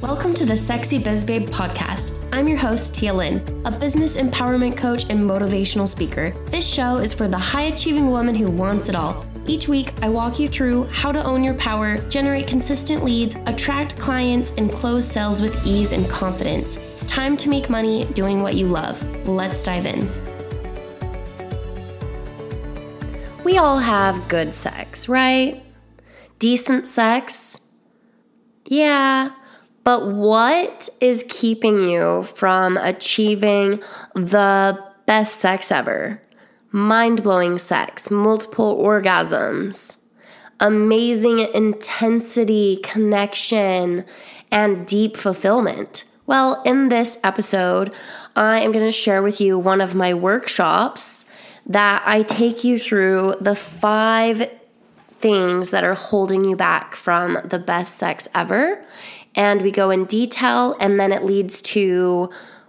Welcome to the Sexy Biz Babe podcast. I'm your host, Tia Lynn, a business empowerment coach and motivational speaker. This show is for the high achieving woman who wants it all. Each week, I walk you through how to own your power, generate consistent leads, attract clients, and close sales with ease and confidence. It's time to make money doing what you love. Let's dive in. We all have good sex, right? Decent sex? Yeah but what is keeping you from achieving the best sex ever? Mind blowing sex, multiple orgasms, amazing intensity, connection, and deep fulfillment. Well, in this episode, I am going to share with you one of my workshops that I take you through the five things that are holding you back from the best sex ever and we go in detail, and then it leads to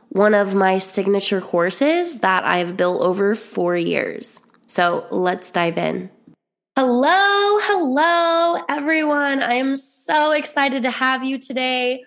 one of my signature courses that I've built over four years. So let's dive in. Hello, hello, everyone. I am so excited to have you today.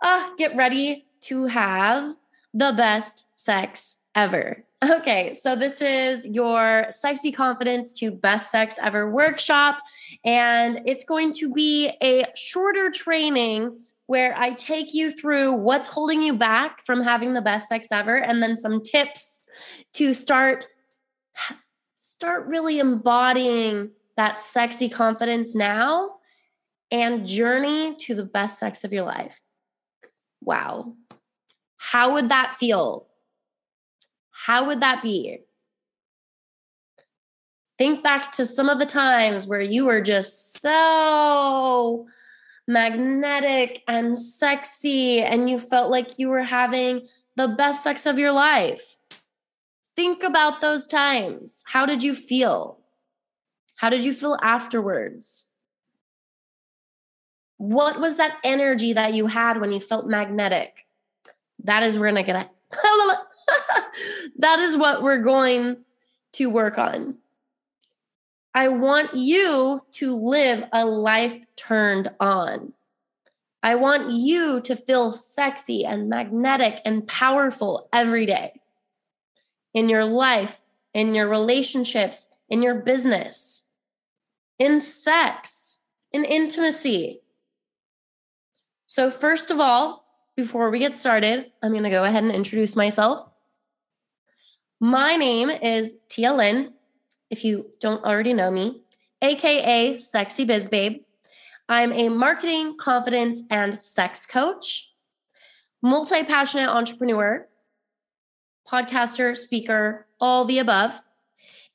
Uh, get ready to have the best sex ever. Okay, so this is your Sexy Confidence to Best Sex Ever workshop, and it's going to be a shorter training where I take you through what's holding you back from having the best sex ever and then some tips to start start really embodying that sexy confidence now and journey to the best sex of your life. Wow. How would that feel? How would that be? Think back to some of the times where you were just so magnetic and sexy, and you felt like you were having the best sex of your life. Think about those times. How did you feel? How did you feel afterwards? What was that energy that you had when you felt magnetic? That is we're gonna get that is what we're going to work on. I want you to live a life turned on. I want you to feel sexy and magnetic and powerful every day in your life, in your relationships, in your business, in sex, in intimacy. So, first of all, before we get started, I'm going to go ahead and introduce myself. My name is Tia Lynn if you don't already know me, aka Sexy Biz Babe. I'm a marketing, confidence, and sex coach, multi passionate entrepreneur, podcaster, speaker, all the above.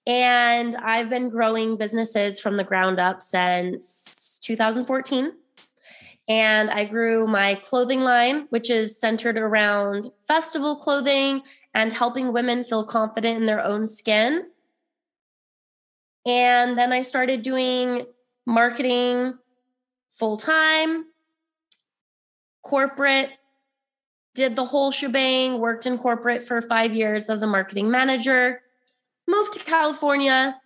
And I've been growing businesses from the ground up since 2014. And I grew my clothing line, which is centered around festival clothing and helping women feel confident in their own skin and then I started doing marketing full time, corporate, did the whole shebang, worked in corporate for five years as a marketing manager, moved to California.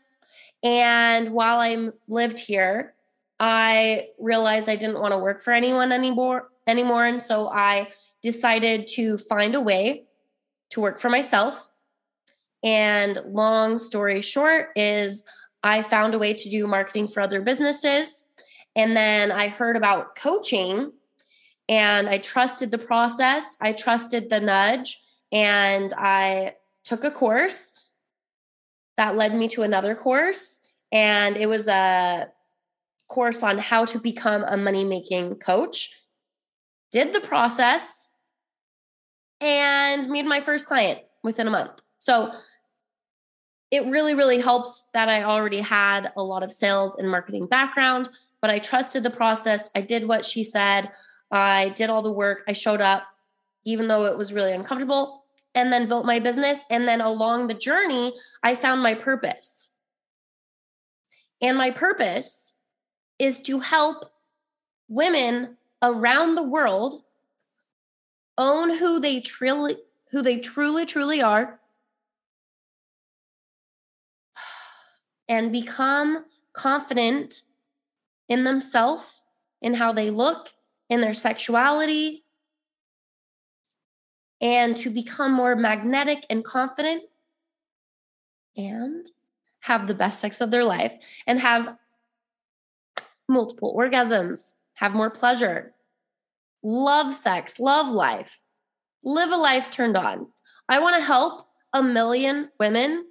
And while I lived here, I realized I didn't want to work for anyone anymore anymore. And so I decided to find a way to work for myself. And long story short is I found a way to do marketing for other businesses. And then I heard about coaching and I trusted the process, I trusted the nudge, and I took a course that led me to another course. And it was a course on how to become a money making coach. Did the process and made my first client within a month. So it really, really helps that I already had a lot of sales and marketing background, but I trusted the process. I did what she said. I did all the work. I showed up, even though it was really uncomfortable, and then built my business. And then along the journey, I found my purpose. And my purpose is to help women around the world own who they truly who they truly truly are and become confident in themselves, in how they look, in their sexuality and to become more magnetic and confident and have the best sex of their life and have multiple orgasms, have more pleasure, love sex, love life, live a life turned on. I want to help a million women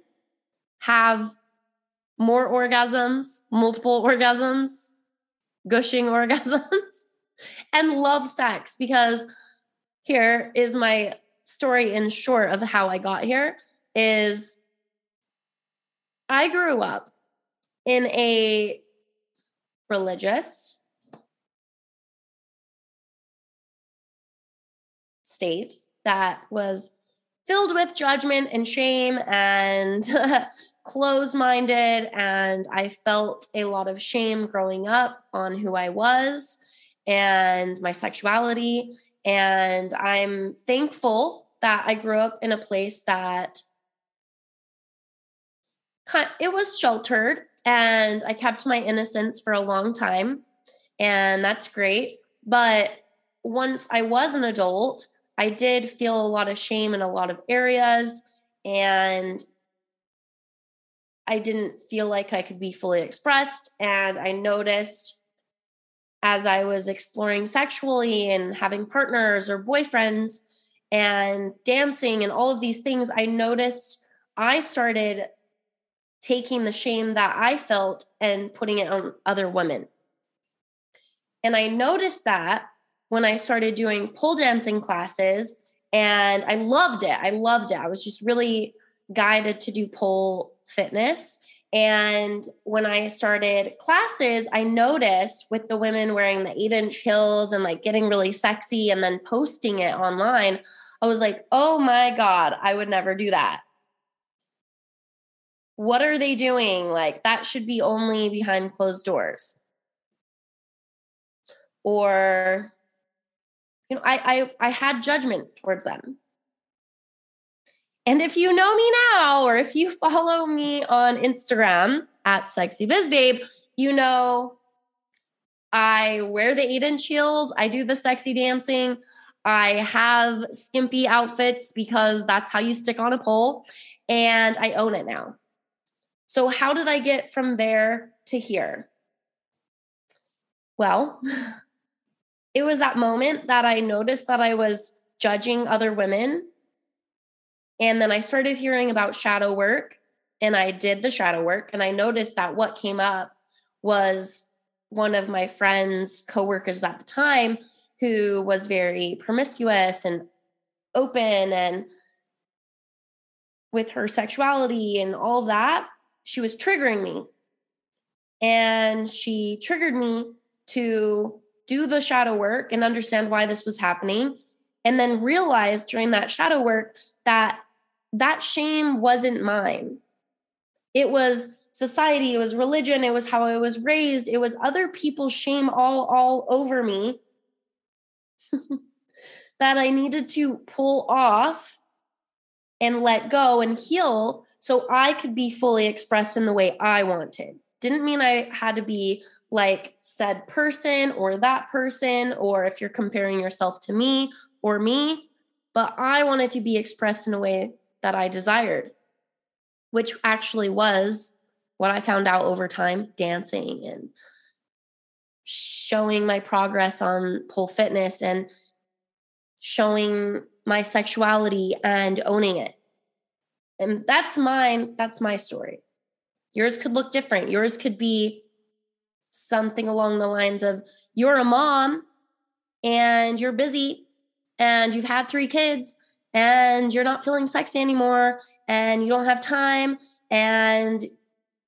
have more orgasms, multiple orgasms, gushing orgasms, and love sex because here is my story in short of how I got here is I grew up in a religious state that was filled with judgment and shame and closed minded. And I felt a lot of shame growing up on who I was and my sexuality. And I'm thankful that I grew up in a place that it was sheltered and I kept my innocence for a long time. And that's great. But once I was an adult, I did feel a lot of shame in a lot of areas. And I didn't feel like I could be fully expressed. And I noticed as I was exploring sexually and having partners or boyfriends and dancing and all of these things, I noticed I started taking the shame that I felt and putting it on other women. And I noticed that when I started doing pole dancing classes, and I loved it. I loved it. I was just really guided to do pole fitness. And when I started classes, I noticed with the women wearing the eight inch heels and like getting really sexy and then posting it online, I was like, oh my God, I would never do that. What are they doing? Like, that should be only behind closed doors. Or, you know, I, I, I had judgment towards them. And if you know me now, or if you follow me on Instagram at Sexy Babe, you know I wear the eight inch heels, I do the sexy dancing, I have skimpy outfits because that's how you stick on a pole, and I own it now. So, how did I get from there to here? Well, it was that moment that I noticed that I was judging other women and then I started hearing about shadow work and I did the shadow work and I noticed that what came up was one of my friends, coworkers at the time, who was very promiscuous and open and with her sexuality and all that, she was triggering me. And she triggered me to do the shadow work and understand why this was happening. And then realize during that shadow work that that shame wasn't mine. It was society, it was religion, it was how I was raised, it was other people's shame all all over me that I needed to pull off and let go and heal so I could be fully expressed in the way I wanted. Didn't mean I had to be like said person or that person, or if you're comparing yourself to me or me, but I wanted to be expressed in a way that I desired, which actually was what I found out over time dancing and showing my progress on pole fitness and showing my sexuality and owning it. And that's mine, that's my story. Yours could look different. Yours could be something along the lines of you're a mom and you're busy and you've had three kids and you're not feeling sexy anymore and you don't have time and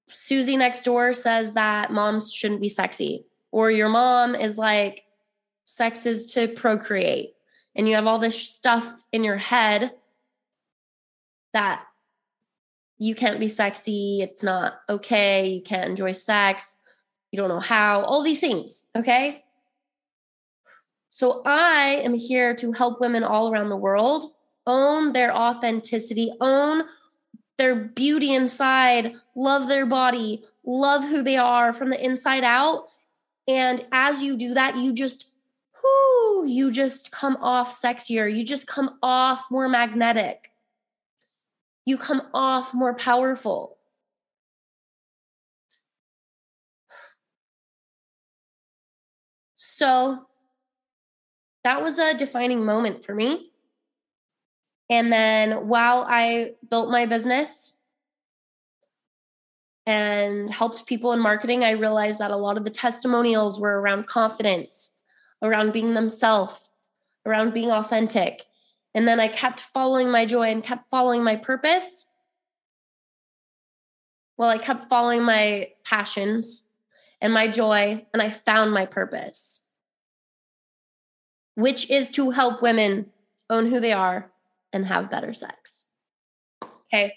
Susie next door says that moms shouldn't be sexy or your mom is like sex is to procreate and you have all this stuff in your head that you can't be sexy, it's not okay, you can't enjoy sex, you don't know how, all these things, okay? So I am here to help women all around the world own their authenticity, own their beauty inside, love their body, love who they are from the inside out. And as you do that, you just whoo, you just come off sexier. You just come off more magnetic. You come off more powerful. So that was a defining moment for me. And then while I built my business and helped people in marketing, I realized that a lot of the testimonials were around confidence, around being themselves, around being authentic. And then I kept following my joy and kept following my purpose. Well, I kept following my passions and my joy, and I found my purpose, which is to help women own who they are and have better sex. Okay.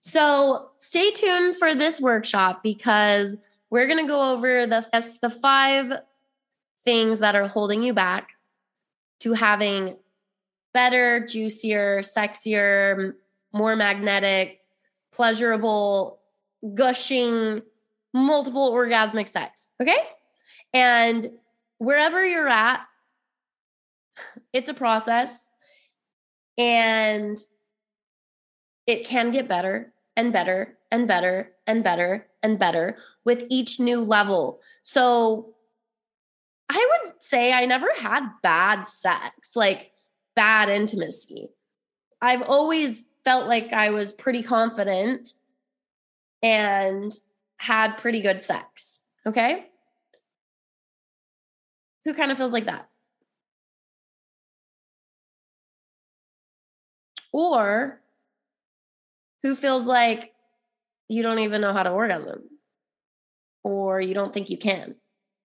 So stay tuned for this workshop because we're going to go over the, the five things that are holding you back to having better, juicier, sexier, more magnetic, pleasurable, gushing, multiple orgasmic sex. Okay. And wherever you're at, it's a process and it can get better and better and better and better and better with each new level. So I would say I never had bad sex, like bad intimacy. I've always felt like I was pretty confident and had pretty good sex. Okay. Who kind of feels like that? Or who feels like you don't even know how to orgasm or you don't think you can.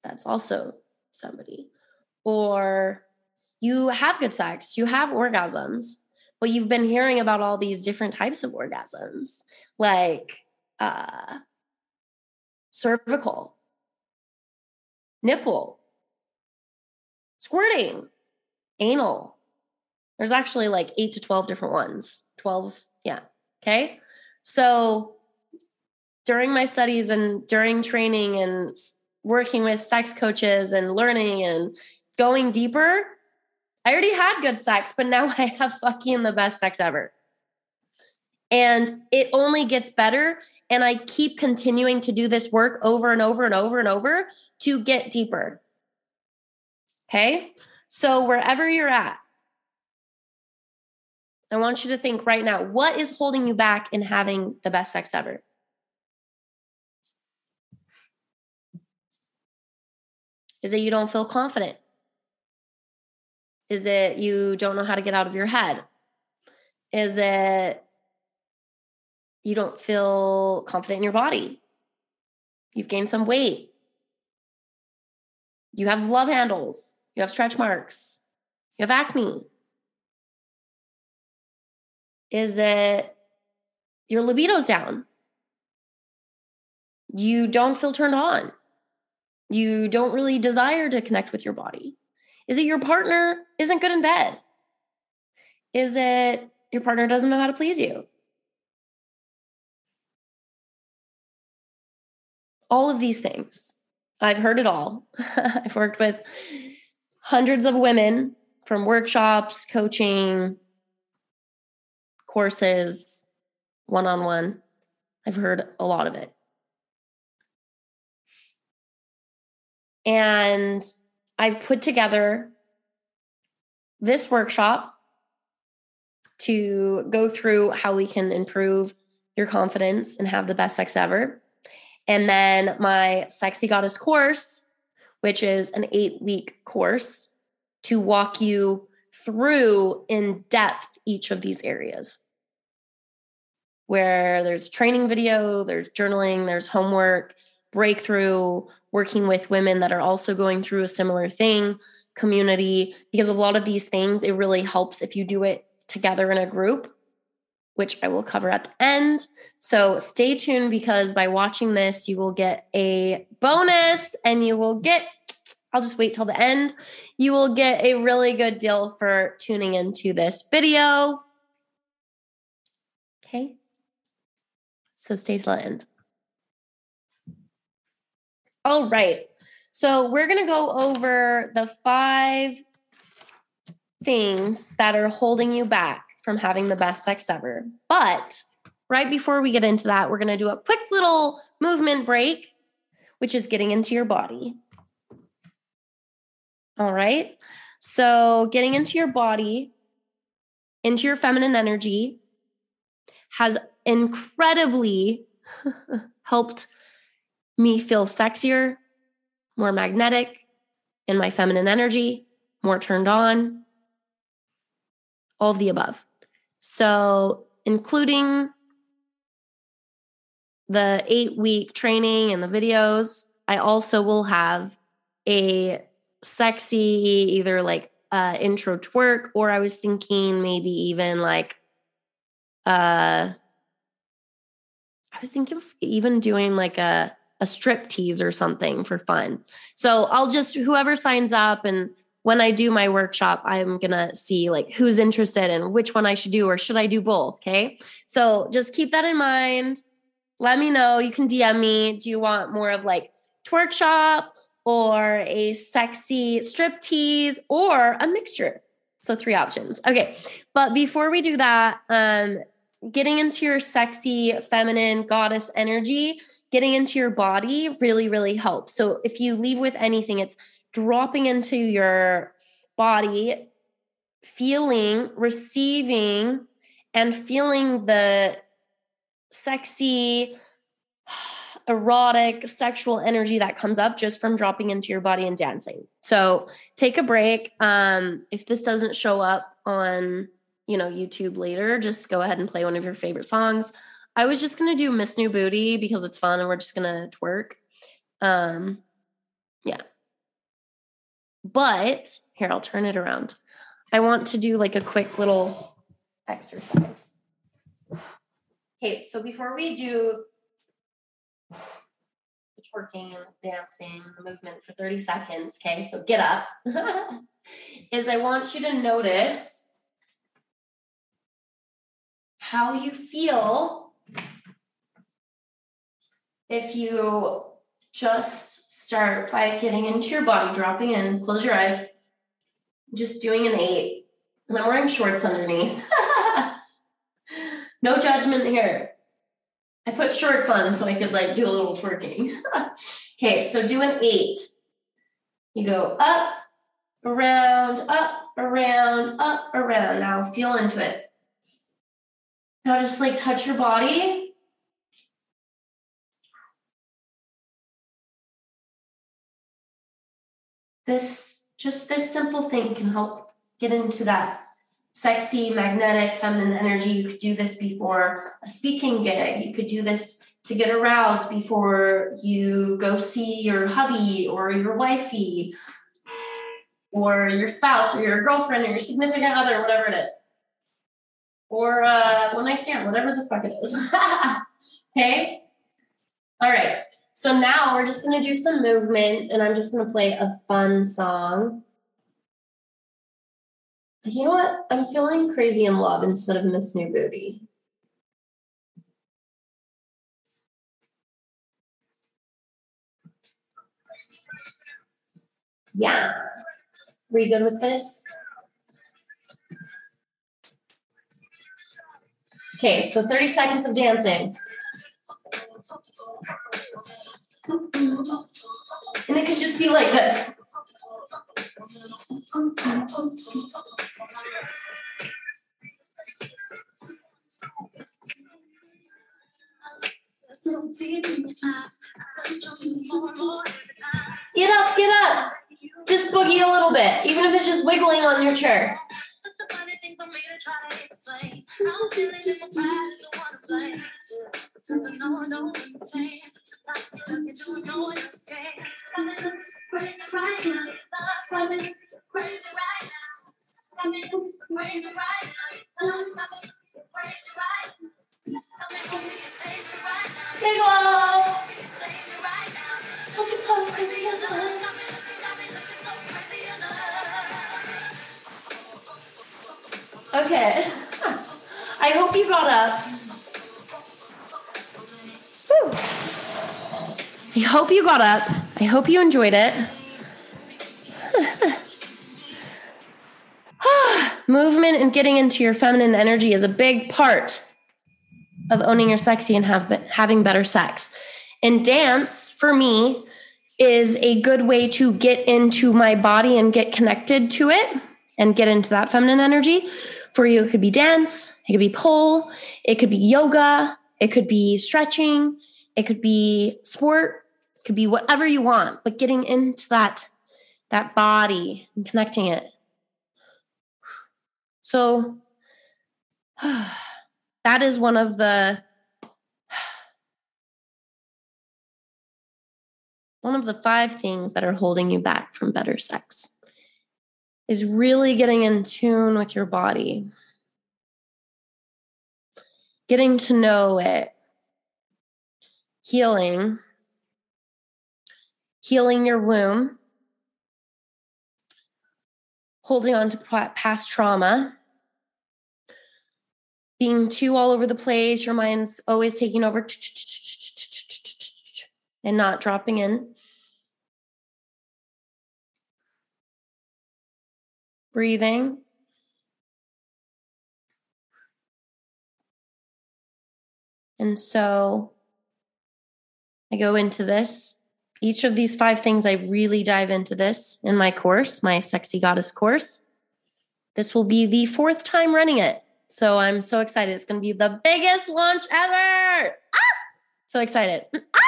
That's also somebody. Or you have good sex, you have orgasms, but you've been hearing about all these different types of orgasms, like uh, cervical, nipple, squirting, anal. There's actually like eight to 12 different ones. 12, yeah. Okay. So during my studies and during training and working with sex coaches and learning and going deeper, I already had good sex, but now I have fucking the best sex ever. And it only gets better. And I keep continuing to do this work over and over and over and over to get deeper. Okay. So, wherever you're at, I want you to think right now what is holding you back in having the best sex ever? Is it you don't feel confident? Is it you don't know how to get out of your head? Is it you don't feel confident in your body? You've gained some weight. You have love handles. You have stretch marks. You have acne. Is it your libido's down? You don't feel turned on. You don't really desire to connect with your body. Is it your partner isn't good in bed? Is it your partner doesn't know how to please you? All of these things. I've heard it all. I've worked with hundreds of women from workshops, coaching, courses, one on one. I've heard a lot of it. And I've put together this workshop to go through how we can improve your confidence and have the best sex ever. And then my Sexy Goddess course, which is an eight week course to walk you through in depth each of these areas. Where there's training video, there's journaling, there's homework, breakthrough, working with women that are also going through a similar thing, community, because a lot of these things, it really helps if you do it together in a group, which I will cover at the end. So stay tuned because by watching this, you will get a bonus and you will get, I'll just wait till the end. You will get a really good deal for tuning into this video. Okay. So stay till the end. All right. So we're going to go over the five things that are holding you back from having the best sex ever. But right before we get into that, we're going to do a quick little movement break, which is getting into your body. All right. So, getting into your body, into your feminine energy, has incredibly helped me feel sexier, more magnetic in my feminine energy, more turned on, all of the above. So, including the eight week training and the videos, I also will have a sexy, either like uh, intro twerk, or I was thinking maybe even like, uh, was thinking of even doing like a a strip tease or something for fun. So I'll just whoever signs up and when I do my workshop, I'm gonna see like who's interested and which one I should do or should I do both. Okay. So just keep that in mind. Let me know. You can DM me. Do you want more of like twerk shop or a sexy strip tease or a mixture? So three options. Okay. But before we do that, um, getting into your sexy feminine goddess energy, getting into your body really, really helps. So if you leave with anything, it's dropping into your body, feeling, receiving, and feeling the sexy, erotic, sexual energy that comes up just from dropping into your body and dancing. So take a break. Um, if this doesn't show up on, you know, YouTube later, just go ahead and play one of your favorite songs. I was just gonna do Miss New Booty because it's fun and we're just gonna twerk. Um, yeah. But here, I'll turn it around. I want to do like a quick little exercise. Okay, so before we do the twerking and dancing, the movement for 30 seconds, okay, so get up, is I want you to notice how you feel if you just start by getting into your body, dropping in, close your eyes, just doing an eight, and I'm wearing shorts underneath. no judgment here. I put shorts on so I could like do a little twerking. okay, so do an eight. You go up, around, up, around, up, around. Now feel into it. Now just like touch your body. This just this simple thing can help get into that sexy magnetic feminine energy. You could do this before a speaking gig. You could do this to get aroused before you go see your hubby or your wifey or your spouse or your girlfriend or your significant other whatever it is or uh, when i stand whatever the fuck it is okay all right so now we're just going to do some movement and I'm just going to play a fun song. You know what? I'm feeling crazy in love instead of Miss New Booty. Yeah. Are you good with this? Okay, so 30 seconds of dancing. And it could just be like this. Get up, get up. Just boogie a little bit, even if it's just wiggling on your chair. Okay. I hope you got up. Woo. I hope you got up. I hope you enjoyed it. Movement and getting into your feminine energy is a big part of owning your sexy and have, having better sex. And dance for me is a good way to get into my body and get connected to it and get into that feminine energy. For you, it could be dance, it could be pole, it could be yoga, it could be stretching, it could be sport, it could be whatever you want, but getting into that that body and connecting it. So that is one of the one of the five things that are holding you back from better sex is really getting in tune with your body, getting to know it, healing, healing your womb, holding on to past trauma, being too all over the place, your mind's always taking over and not dropping in. Breathing. And so I go into this. Each of these five things, I really dive into this in my course, my Sexy Goddess course. This will be the fourth time running it. So I'm so excited. It's going to be the biggest launch ever. Ah! So excited. Ah!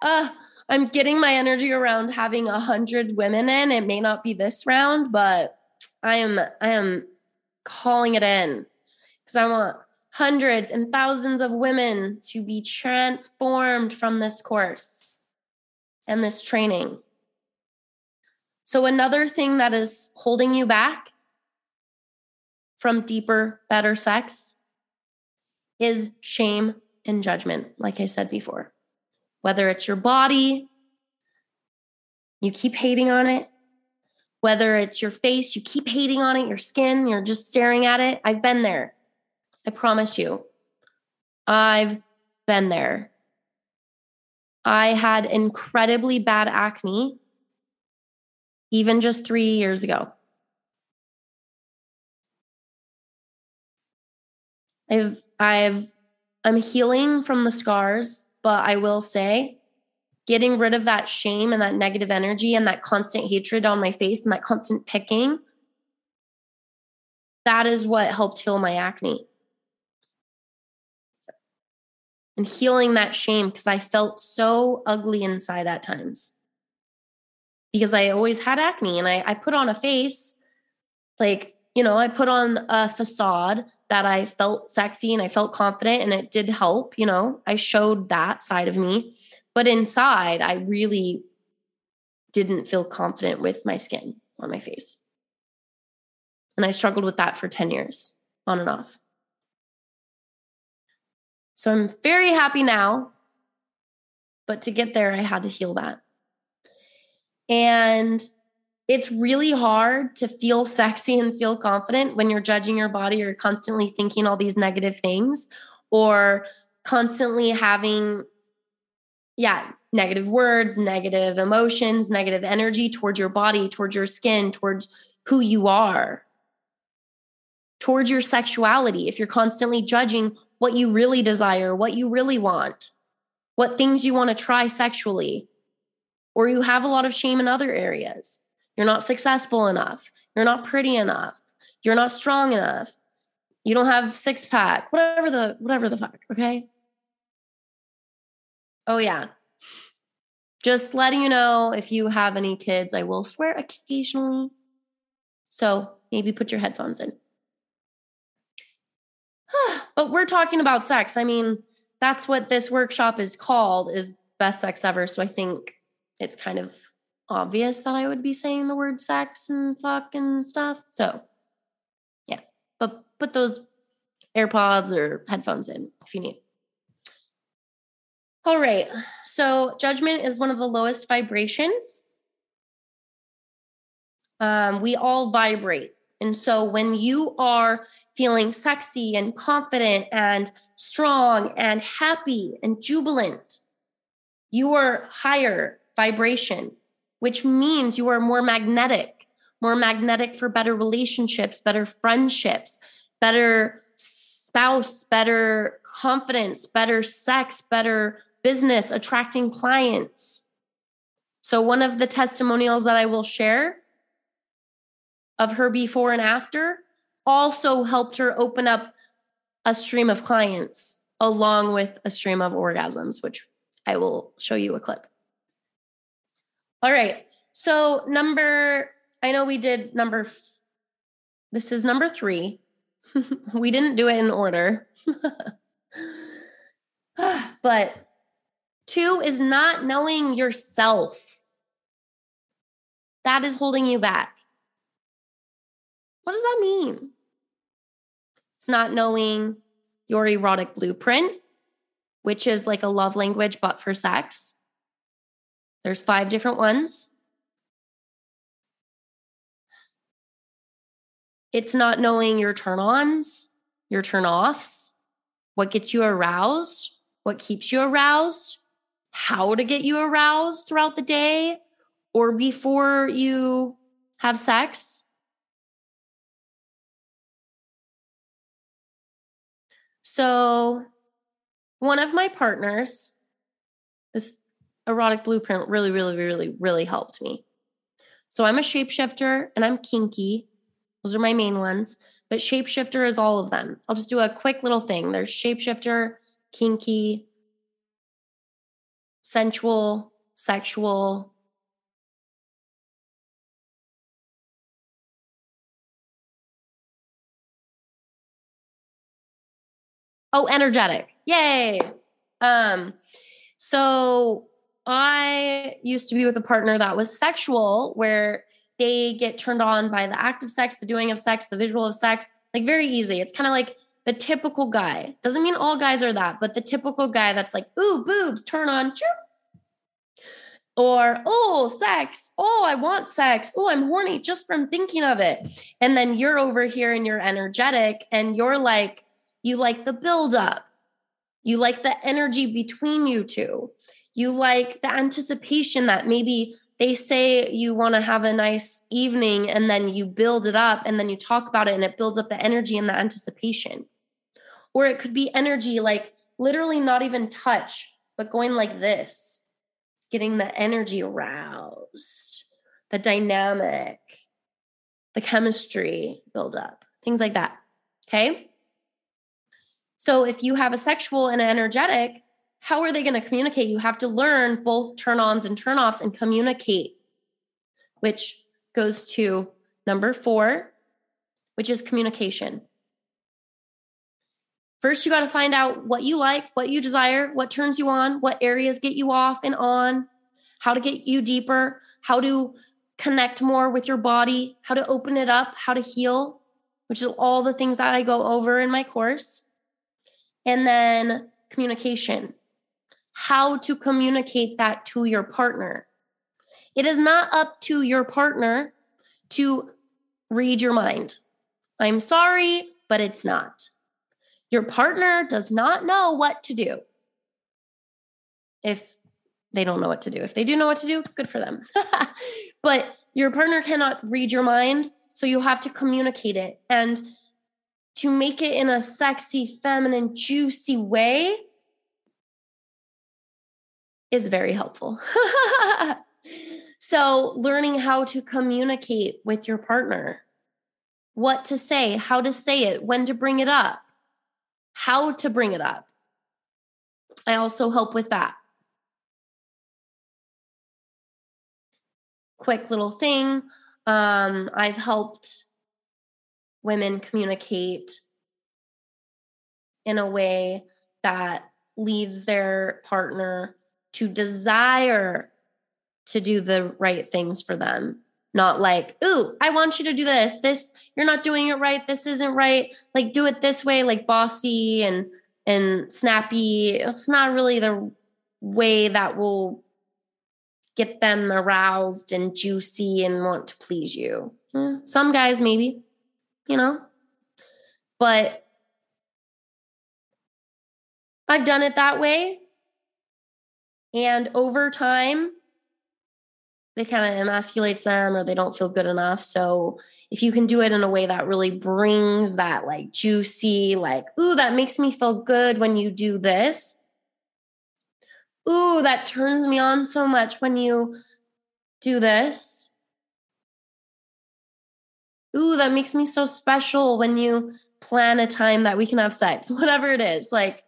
Uh, I'm getting my energy around having a hundred women in. It may not be this round, but I am I am calling it in because I want hundreds and thousands of women to be transformed from this course and this training. So, another thing that is holding you back from deeper, better sex is shame and judgment, like I said before whether it's your body, you keep hating on it, whether it's your face, you keep hating on it, your skin, you're just staring at it. I've been there. I promise you. I've been there. I had incredibly bad acne even just three years ago. I've, I've, I'm healing from the scars but I will say, getting rid of that shame and that negative energy and that constant hatred on my face and that constant picking, that is what helped heal my acne. And healing that shame because I felt so ugly inside at times. Because I always had acne and I, I put on a face like you know, I put on a facade that I felt sexy and I felt confident and it did help, you know, I showed that side of me. But inside, I really didn't feel confident with my skin on my face. And I struggled with that for 10 years, on and off. So I'm very happy now. But to get there, I had to heal that. And it's really hard to feel sexy and feel confident when you're judging your body or constantly thinking all these negative things or constantly having yeah negative words negative emotions negative energy towards your body towards your skin towards who you are towards your sexuality. If you're constantly judging what you really desire what you really want what things you want to try sexually or you have a lot of shame in other areas you're not successful enough. You're not pretty enough. You're not strong enough. You don't have six pack. Whatever the whatever the fuck, okay? Oh yeah. Just letting you know if you have any kids, I will swear occasionally. So maybe put your headphones in. but we're talking about sex. I mean, that's what this workshop is called is best sex ever. So I think it's kind of obvious that I would be saying the word sex and fuck and stuff. So, yeah, but put those AirPods or headphones in if you need. All right. So, judgment is one of the lowest vibrations. Um, we all vibrate. And so, when you are feeling sexy and confident and strong and happy and jubilant, you are higher vibration which means you are more magnetic, more magnetic for better relationships, better friendships, better spouse, better confidence, better sex, better business, attracting clients. So, one of the testimonials that I will share of her before and after also helped her open up a stream of clients along with a stream of orgasms, which I will show you a clip. All right. So, number, I know we did number, f- this is number three. we didn't do it in order. but two is not knowing yourself. That is holding you back. What does that mean? It's not knowing your erotic blueprint, which is like a love language, but for sex. There's five different ones. It's not knowing your turn ons, your turn offs, what gets you aroused, what keeps you aroused, how to get you aroused throughout the day or before you have sex. So, one of my partners, this erotic blueprint really, really, really, really helped me. So, I'm a shapeshifter and I'm kinky. Those are my main ones. But shapeshifter is all of them. I'll just do a quick little thing. There's shapeshifter, kinky, sensual, sexual, Oh, energetic. Yay. Um, so I used to be with a partner that was sexual, where they get turned on by the act of sex, the doing of sex, the visual of sex, like very easy. It's kind of like the typical guy. Doesn't mean all guys are that, but the typical guy that's like, ooh, boobs, turn on, choop. Or, oh, sex. Oh, I want sex. Oh, I'm horny just from thinking of it. And then you're over here and you're energetic and you're like, you like the buildup. You like the energy between you two. You like the anticipation that maybe they say you want to have a nice evening and then you build it up and then you talk about it and it builds up the energy and the anticipation. Or it could be energy like literally not even touch, but going like this, getting the energy aroused, the dynamic, the chemistry build up, things like that. Okay. So if you have a sexual and an energetic, how are they going to communicate? You have to learn both turn ons and turn offs and communicate, which goes to number four, which is communication. First, you got to find out what you like, what you desire, what turns you on, what areas get you off and on, how to get you deeper, how to connect more with your body, how to open it up, how to heal, which is all the things that I go over in my course. And then communication, how to communicate that to your partner. It is not up to your partner to read your mind. I'm sorry, but it's not. Your partner does not know what to do. If they don't know what to do, if they do know what to do, good for them. but your partner cannot read your mind, so you have to communicate it. And to make it in a sexy, feminine, juicy way is very helpful. so, learning how to communicate with your partner, what to say, how to say it, when to bring it up, how to bring it up. I also help with that. Quick little thing. Um, I've helped women communicate in a way that leaves their partner to desire to do the right things for them. Not like ooh i want you to do this. This you're not doing it right. This isn't right. Like do it this way like bossy and and snappy. It's not really the way that will get them aroused and juicy and want to please you. Hmm, some guys maybe you know? But I've done it that way. And over time, they kind of emasculates them or they don't feel good enough. So if you can do it in a way that really brings that like juicy, like, ooh, that makes me feel good when you do this. Ooh, that turns me on so much when you do this. Ooh, that makes me so special when you plan a time that we can have sex, whatever it is. Like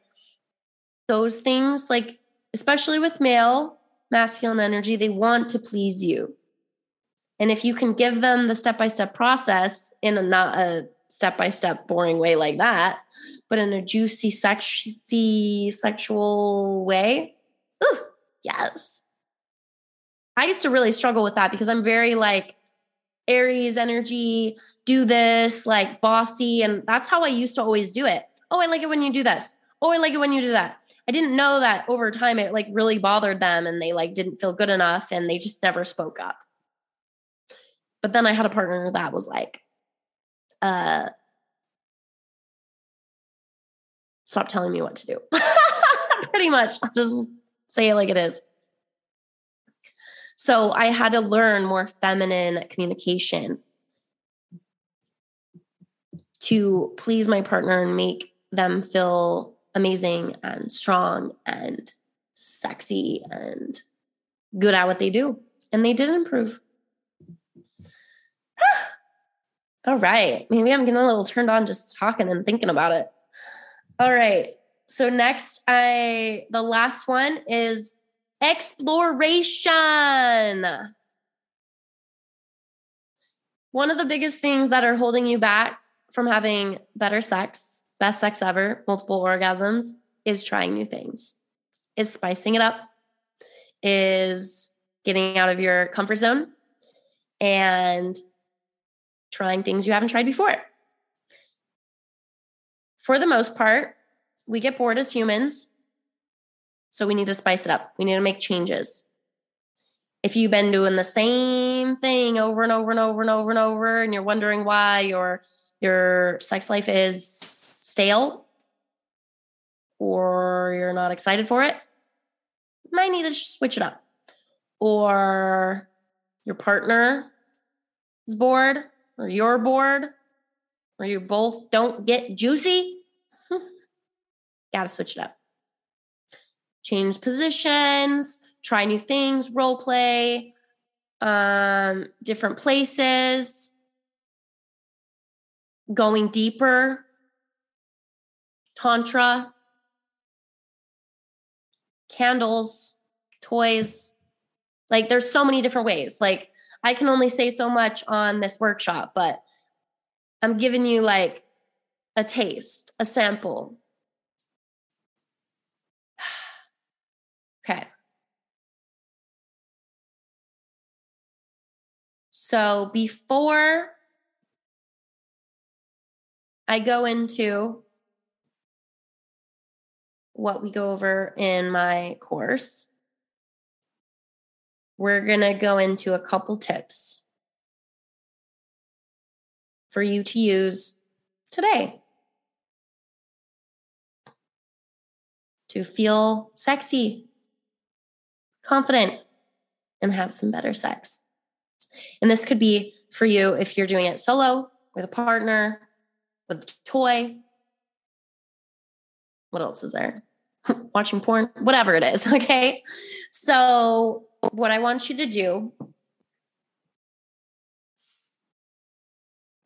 those things, like, especially with male, masculine energy, they want to please you. And if you can give them the step by step process in a not a step by step boring way like that, but in a juicy, sexy, sexual way, ooh, yes. I used to really struggle with that because I'm very like Aries energy, do this, like bossy. And that's how I used to always do it. Oh, I like it when you do this. Oh, I like it when you do that. I didn't know that over time it like really bothered them and they like didn't feel good enough and they just never spoke up. But then I had a partner that was like, uh, stop telling me what to do. Pretty much. I'll just say it like it is. So I had to learn more feminine communication to please my partner and make them feel amazing and strong and sexy and good at what they do. And they did improve. All right. Maybe I'm getting a little turned on just talking and thinking about it. All right. So next I the last one is exploration. One of the biggest things that are holding you back from having better sex best sex ever, multiple orgasms, is trying new things, is spicing it up, is getting out of your comfort zone and trying things you haven't tried before. For the most part, we get bored as humans. So we need to spice it up. We need to make changes. If you've been doing the same thing over and over and over and over and over, and you're wondering why your your sex life is stale or you're not excited for it, you might need to switch it up. Or your partner is bored, or you're bored, or you both don't get juicy. Got to switch it up. Change positions, try new things, role play, um, different places, going deeper tantra, candles, toys. Like there's so many different ways. Like I can only say so much on this workshop, but I'm giving you like a taste, a sample. okay. So before I go into what we go over in my course, we're going to go into a couple tips for you to use today to feel sexy, confident, and have some better sex. And this could be for you if you're doing it solo, with a partner, with a toy. What else is there? watching porn, whatever it is. Okay. So, what I want you to do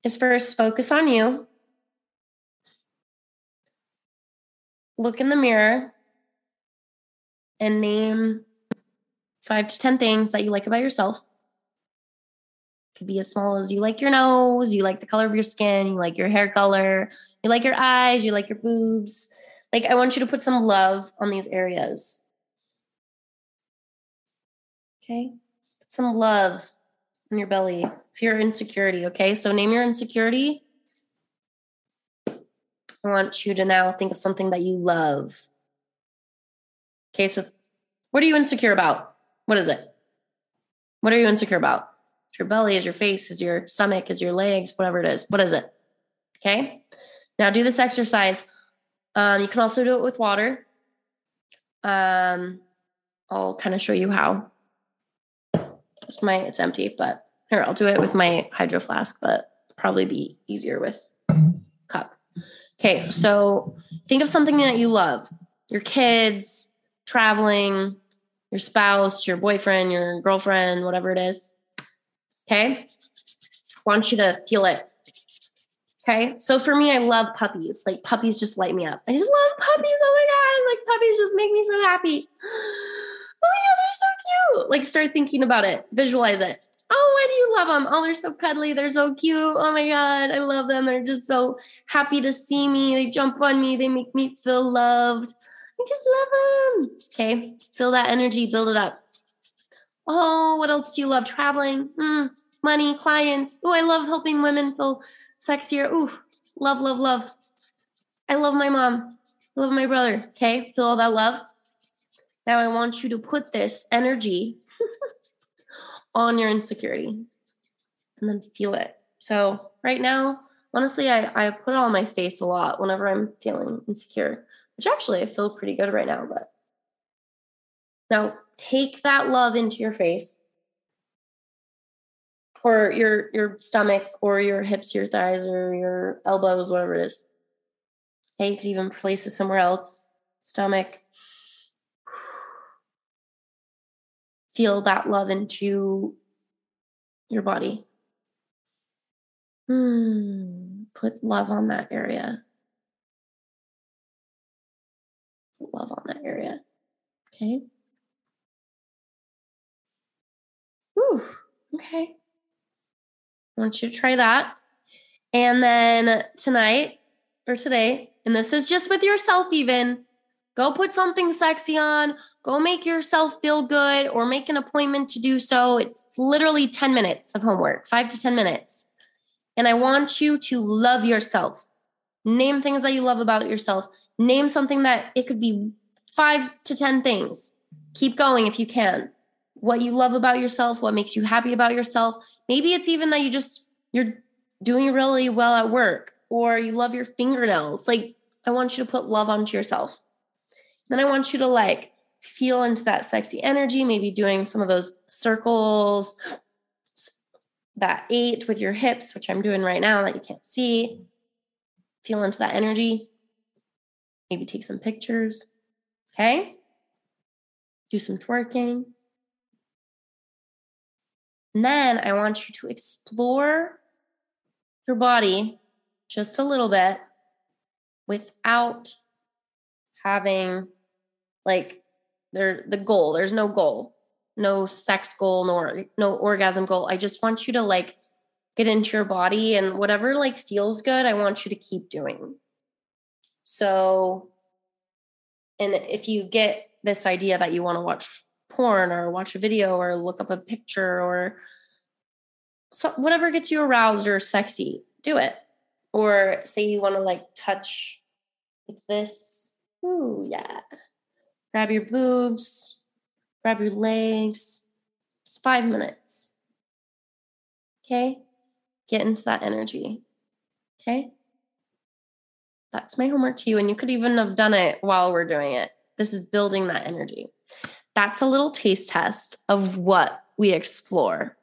is first focus on you. Look in the mirror and name five to 10 things that you like about yourself. Could be as small as you like your nose, you like the color of your skin, you like your hair color, you like your eyes, you like your boobs, like, I want you to put some love on these areas. Okay? Put some love on your belly you're insecurity. Okay? So, name your insecurity. I want you to now think of something that you love. Okay, so what are you insecure about? What is it? What are you insecure about? Is your belly, is your face, is your stomach, is your legs, whatever it is. What is it? Okay. Now do this exercise um, you can also do it with water. Um, I'll kind of show you how. It's my it's empty, but here I'll do it with my hydro flask, but probably be easier with cup. Okay, so think of something that you love. Your kids, traveling, your spouse, your boyfriend, your girlfriend, whatever it is. Okay? want you to feel it. Okay. So for me, I love puppies. Like puppies just light me up. I just love puppies. Oh my God. Like puppies just make me so happy. Oh my God, they're so cute. Like start thinking about it. Visualize it. Oh, why do you love them? Oh, they're so cuddly. They're so cute. Oh my God. I love them. They're just so happy to see me. They jump on me. They make me feel loved. I just love them. Okay. Feel that energy. Build it up. Oh, what else do you love? Traveling, mm, money, clients. Oh, I love helping women feel sexier. Ooh, love, love, love. I love my mom. I love my brother. Okay, feel all that love. Now I want you to put this energy on your insecurity and then feel it. So right now, honestly, I, I put it on my face a lot whenever I'm feeling insecure, which actually I feel pretty good right now. But now take that love into your face or your your stomach or your hips, your thighs, or your elbows, whatever it is. Okay, you could even place it somewhere else. Stomach. Feel that love into your body. Hmm. Put love on that area. Put love on that area. Okay. Ooh, okay. I want you to try that. And then tonight or today, and this is just with yourself, even go put something sexy on, go make yourself feel good, or make an appointment to do so. It's literally 10 minutes of homework, five to 10 minutes. And I want you to love yourself. Name things that you love about yourself. Name something that it could be five to 10 things. Keep going if you can what you love about yourself, what makes you happy about yourself. Maybe it's even that you just you're doing really well at work or you love your fingernails. Like I want you to put love onto yourself. Then I want you to like feel into that sexy energy, maybe doing some of those circles, that eight with your hips, which I'm doing right now that you can't see. Feel into that energy. Maybe take some pictures. Okay. Do some twerking. Then I want you to explore your body just a little bit without having like there the goal. There's no goal. No sex goal nor no orgasm goal. I just want you to like get into your body and whatever like feels good, I want you to keep doing. So and if you get this idea that you want to watch porn or watch a video or look up a picture or so whatever gets you aroused or sexy, do it. Or say you want to like touch like this. Ooh, yeah. Grab your boobs, grab your legs. Just five minutes. Okay? Get into that energy. Okay? That's my homework to you. And you could even have done it while we're doing it. This is building that energy that's a little taste test of what we explore.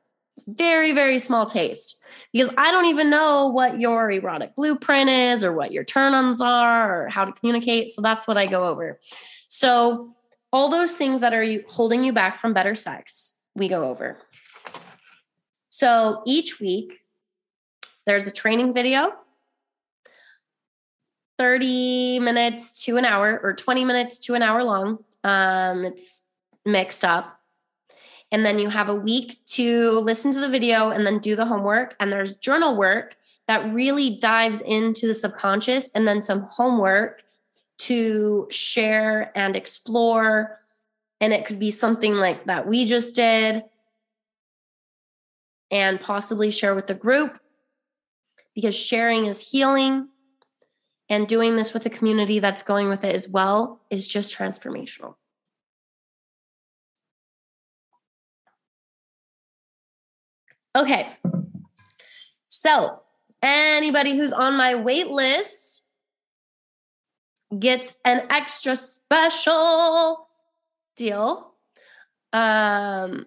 Very, very small taste. Because I don't even know what your erotic blueprint is or what your turn ons are or how to communicate. So that's what I go over. So, all those things that are holding you back from better sex, we go over. So, each week, there's a training video 30 minutes to an hour or 20 minutes to an hour long. Um, it's mixed up. And then you have a week to listen to the video and then do the homework. And there's journal work that really dives into the subconscious, and then some homework to share and explore. And it could be something like that we just did, and possibly share with the group because sharing is healing. And doing this with a community that's going with it as well is just transformational. Okay. So, anybody who's on my wait list gets an extra special deal. Um,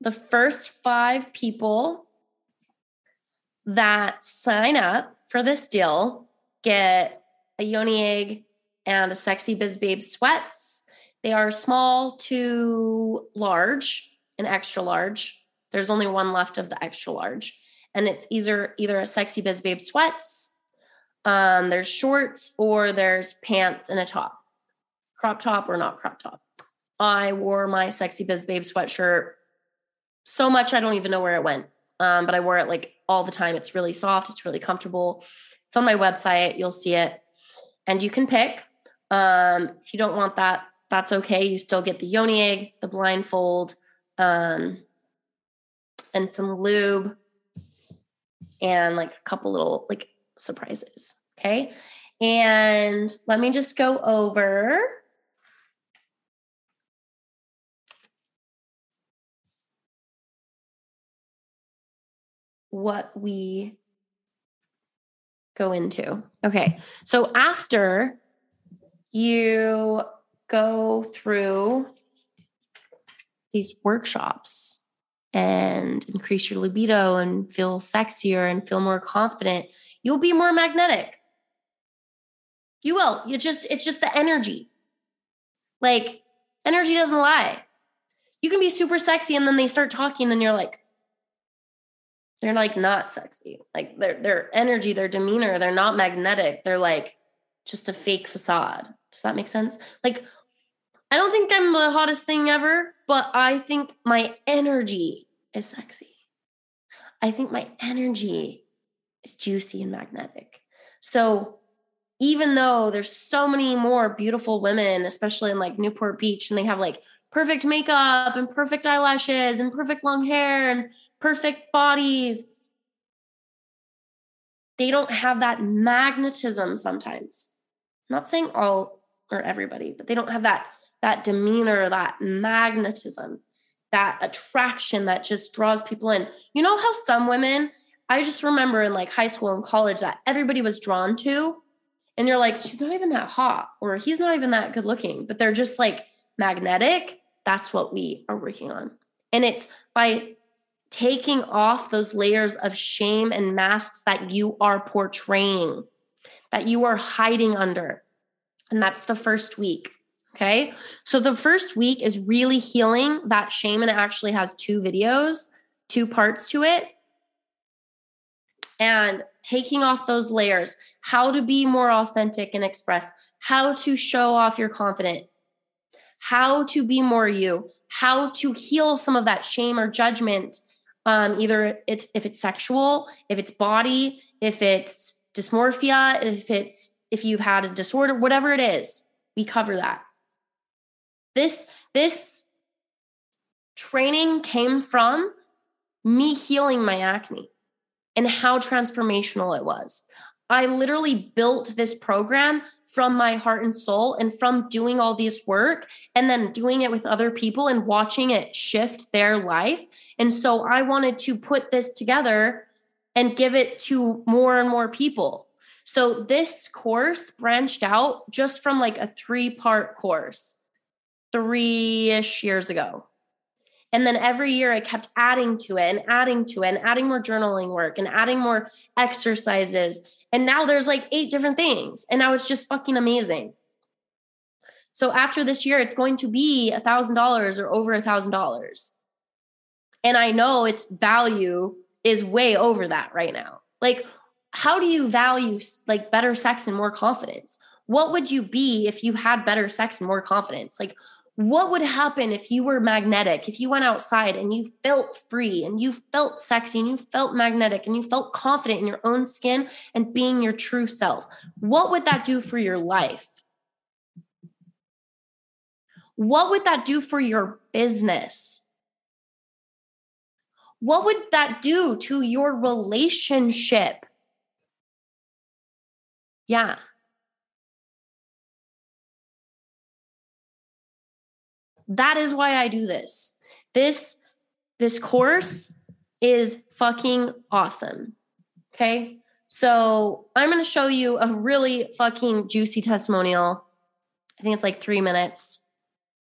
the first five people that sign up for this deal get a yoni egg and a sexy biz babe sweats. They are small to large and extra large. There's only one left of the extra large. And it's either either a sexy biz babe sweats, um, there's shorts, or there's pants and a top. Crop top or not crop top. I wore my sexy biz babe sweatshirt so much I don't even know where it went. Um, but I wore it like all the time. It's really soft, it's really comfortable. It's on my website, you'll see it. And you can pick. Um, if you don't want that, that's okay. You still get the yoni egg, the blindfold, um, and some lube, and like a couple little like surprises. Okay. And let me just go over what we go into. Okay. So after you go through these workshops and increase your libido and feel sexier and feel more confident, you'll be more magnetic. You will. You just, it's just the energy. Like, energy doesn't lie. You can be super sexy and then they start talking and you're like, they're like not sexy. Like their their energy, their demeanor, they're not magnetic. They're like just a fake facade. Does that make sense? Like I don't think I'm the hottest thing ever, but I think my energy is sexy. I think my energy is juicy and magnetic. So even though there's so many more beautiful women, especially in like Newport Beach, and they have like perfect makeup and perfect eyelashes and perfect long hair and perfect bodies. They don't have that magnetism sometimes. I'm not saying all or everybody, but they don't have that that demeanor, that magnetism, that attraction that just draws people in. You know how some women, I just remember in like high school and college that everybody was drawn to and you're like she's not even that hot or he's not even that good looking, but they're just like magnetic. That's what we are working on. And it's by taking off those layers of shame and masks that you are portraying, that you are hiding under. And that's the first week. Okay. So the first week is really healing that shame, and it actually has two videos, two parts to it. And taking off those layers, how to be more authentic and express, how to show off your confident, how to be more you, how to heal some of that shame or judgment um, either it's if it's sexual, if it's body, if it's dysmorphia, if it's if you've had a disorder, whatever it is, we cover that. This this training came from me healing my acne and how transformational it was. I literally built this program from my heart and soul and from doing all this work and then doing it with other people and watching it shift their life. And so I wanted to put this together and give it to more and more people. So this course branched out just from like a three part course three ish years ago. And then every year I kept adding to it and adding to it and adding more journaling work and adding more exercises and now there's like eight different things. And now it's just fucking amazing. So after this year, it's going to be a thousand dollars or over a thousand dollars. And I know its value is way over that right now. Like, how do you value like better sex and more confidence? What would you be if you had better sex and more confidence? Like, what would happen if you were magnetic, if you went outside and you felt free and you felt sexy and you felt magnetic and you felt confident in your own skin and being your true self? What would that do for your life? What would that do for your business? What would that do to your relationship? Yeah. That is why I do this. This this course is fucking awesome. Okay? So, I'm going to show you a really fucking juicy testimonial. I think it's like 3 minutes.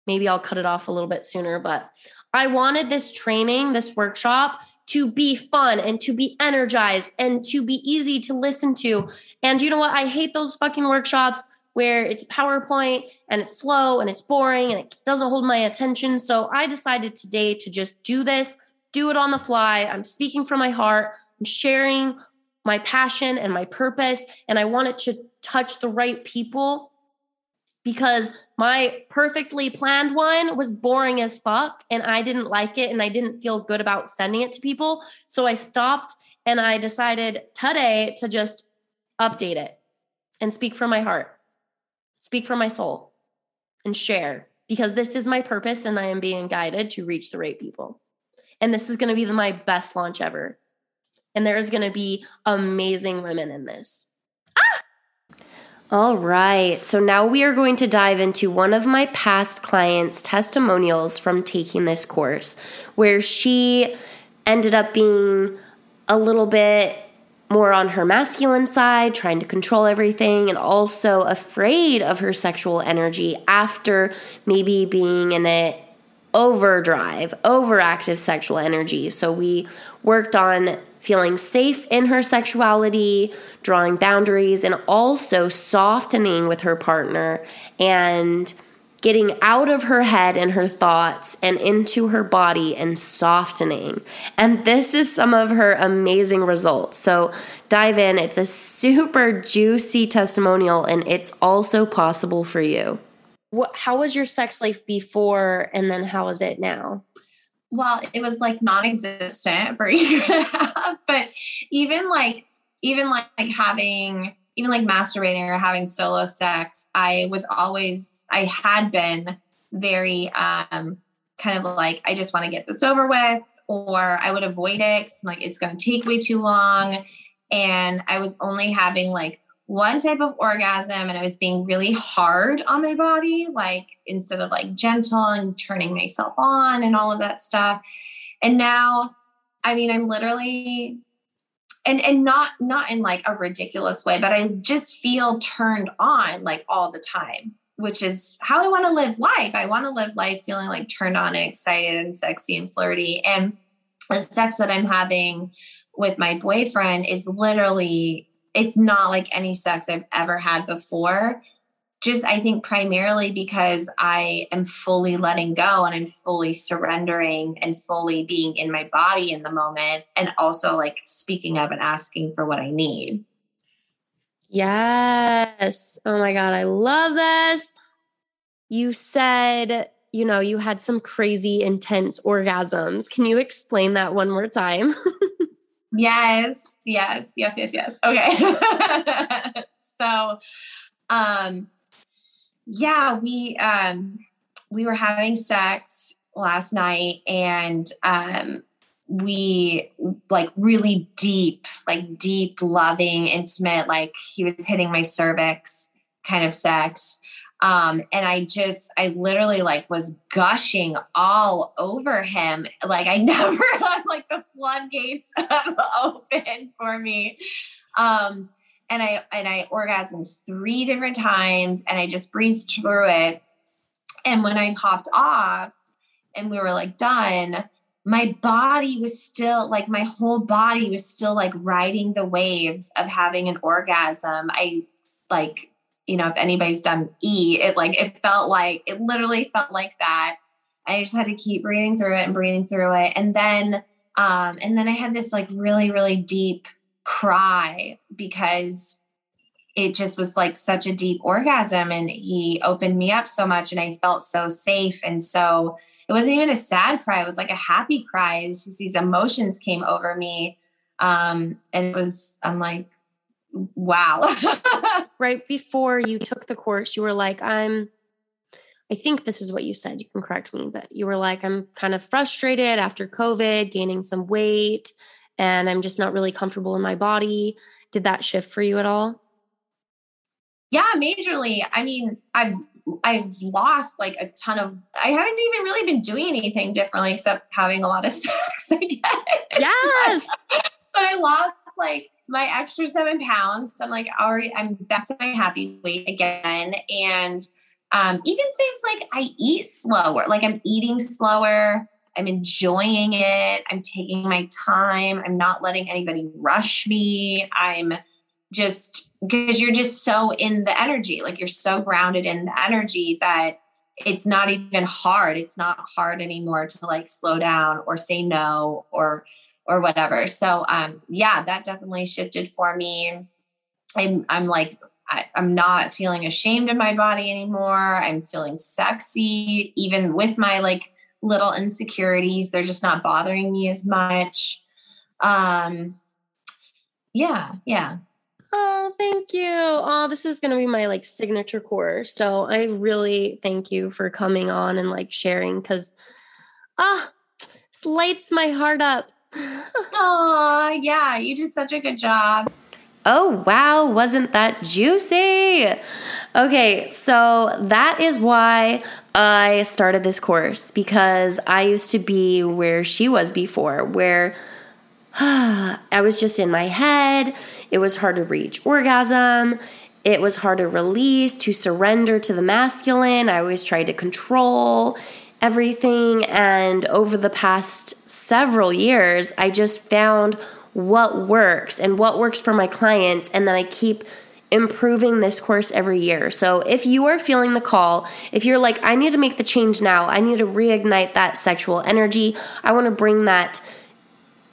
Maybe I'll cut it off a little bit sooner, but I wanted this training, this workshop to be fun and to be energized and to be easy to listen to. And you know what? I hate those fucking workshops where it's PowerPoint and it's slow and it's boring and it doesn't hold my attention. So I decided today to just do this, do it on the fly. I'm speaking from my heart. I'm sharing my passion and my purpose. And I want it to touch the right people because my perfectly planned one was boring as fuck and I didn't like it and I didn't feel good about sending it to people. So I stopped and I decided today to just update it and speak from my heart, speak from my soul, and share because this is my purpose and I am being guided to reach the right people. And this is going to be my best launch ever. And there is going to be amazing women in this. Ah! All right. So now we are going to dive into one of my past clients' testimonials from taking this course, where she ended up being a little bit more on her masculine side, trying to control everything, and also afraid of her sexual energy after maybe being in a overdrive, overactive sexual energy. So we worked on feeling safe in her sexuality, drawing boundaries, and also softening with her partner and getting out of her head and her thoughts and into her body and softening. And this is some of her amazing results. So dive in. It's a super juicy testimonial, and it's also possible for you. What, how was your sex life before, and then how is it now? well, it was like non-existent for a year and a half. But even like, even like, like having, even like masturbating or having solo sex, I was always, I had been very um kind of like, I just want to get this over with, or I would avoid it because like it's gonna take way too long. And I was only having like one type of orgasm and I was being really hard on my body, like instead of like gentle and turning myself on and all of that stuff. And now, I mean, I'm literally and and not not in like a ridiculous way, but I just feel turned on like all the time, which is how I want to live life. I want to live life feeling like turned on and excited and sexy and flirty. And the sex that I'm having with my boyfriend is literally it's not like any sex I've ever had before. Just, I think, primarily because I am fully letting go and I'm fully surrendering and fully being in my body in the moment. And also, like, speaking of and asking for what I need. Yes. Oh my God. I love this. You said, you know, you had some crazy intense orgasms. Can you explain that one more time? Yes, yes, yes, yes, yes. Okay. so um yeah, we um we were having sex last night and um we like really deep, like deep, loving, intimate, like he was hitting my cervix kind of sex. Um, and I just, I literally like was gushing all over him. Like I never had like the floodgates open for me. Um, and I, and I orgasmed three different times and I just breathed through it. And when I hopped off and we were like done, my body was still like my whole body was still like riding the waves of having an orgasm. I like you know, if anybody's done E, it like it felt like it literally felt like that. I just had to keep breathing through it and breathing through it. And then um and then I had this like really, really deep cry because it just was like such a deep orgasm and he opened me up so much and I felt so safe and so it wasn't even a sad cry it was like a happy cry it's just these emotions came over me um and it was I'm like wow. right before you took the course, you were like, I'm, I think this is what you said. You can correct me, but you were like, I'm kind of frustrated after COVID, gaining some weight, and I'm just not really comfortable in my body. Did that shift for you at all? Yeah, majorly. I mean, I've I've lost like a ton of I haven't even really been doing anything differently except having a lot of sex again. Yes. but I lost like my extra seven pounds. So I'm like, already, I'm back to my happy weight again. And um, even things like I eat slower, like I'm eating slower. I'm enjoying it. I'm taking my time. I'm not letting anybody rush me. I'm just because you're just so in the energy, like you're so grounded in the energy that it's not even hard. It's not hard anymore to like slow down or say no or or whatever. So um yeah, that definitely shifted for me. I'm I'm like I, am not feeling ashamed of my body anymore. I'm feeling sexy, even with my like little insecurities. They're just not bothering me as much. Um, yeah, yeah. Oh, thank you. Oh, this is going to be my like signature course. So I really thank you for coming on and like sharing because, ah, this lights my heart up. oh, yeah. You did such a good job. Oh, wow, wasn't that juicy? Okay, so that is why I started this course because I used to be where she was before, where I was just in my head. It was hard to reach orgasm. It was hard to release, to surrender to the masculine. I always tried to control everything. And over the past several years, I just found what works and what works for my clients. And then I keep improving this course every year. So if you are feeling the call, if you're like, I need to make the change now, I need to reignite that sexual energy, I want to bring that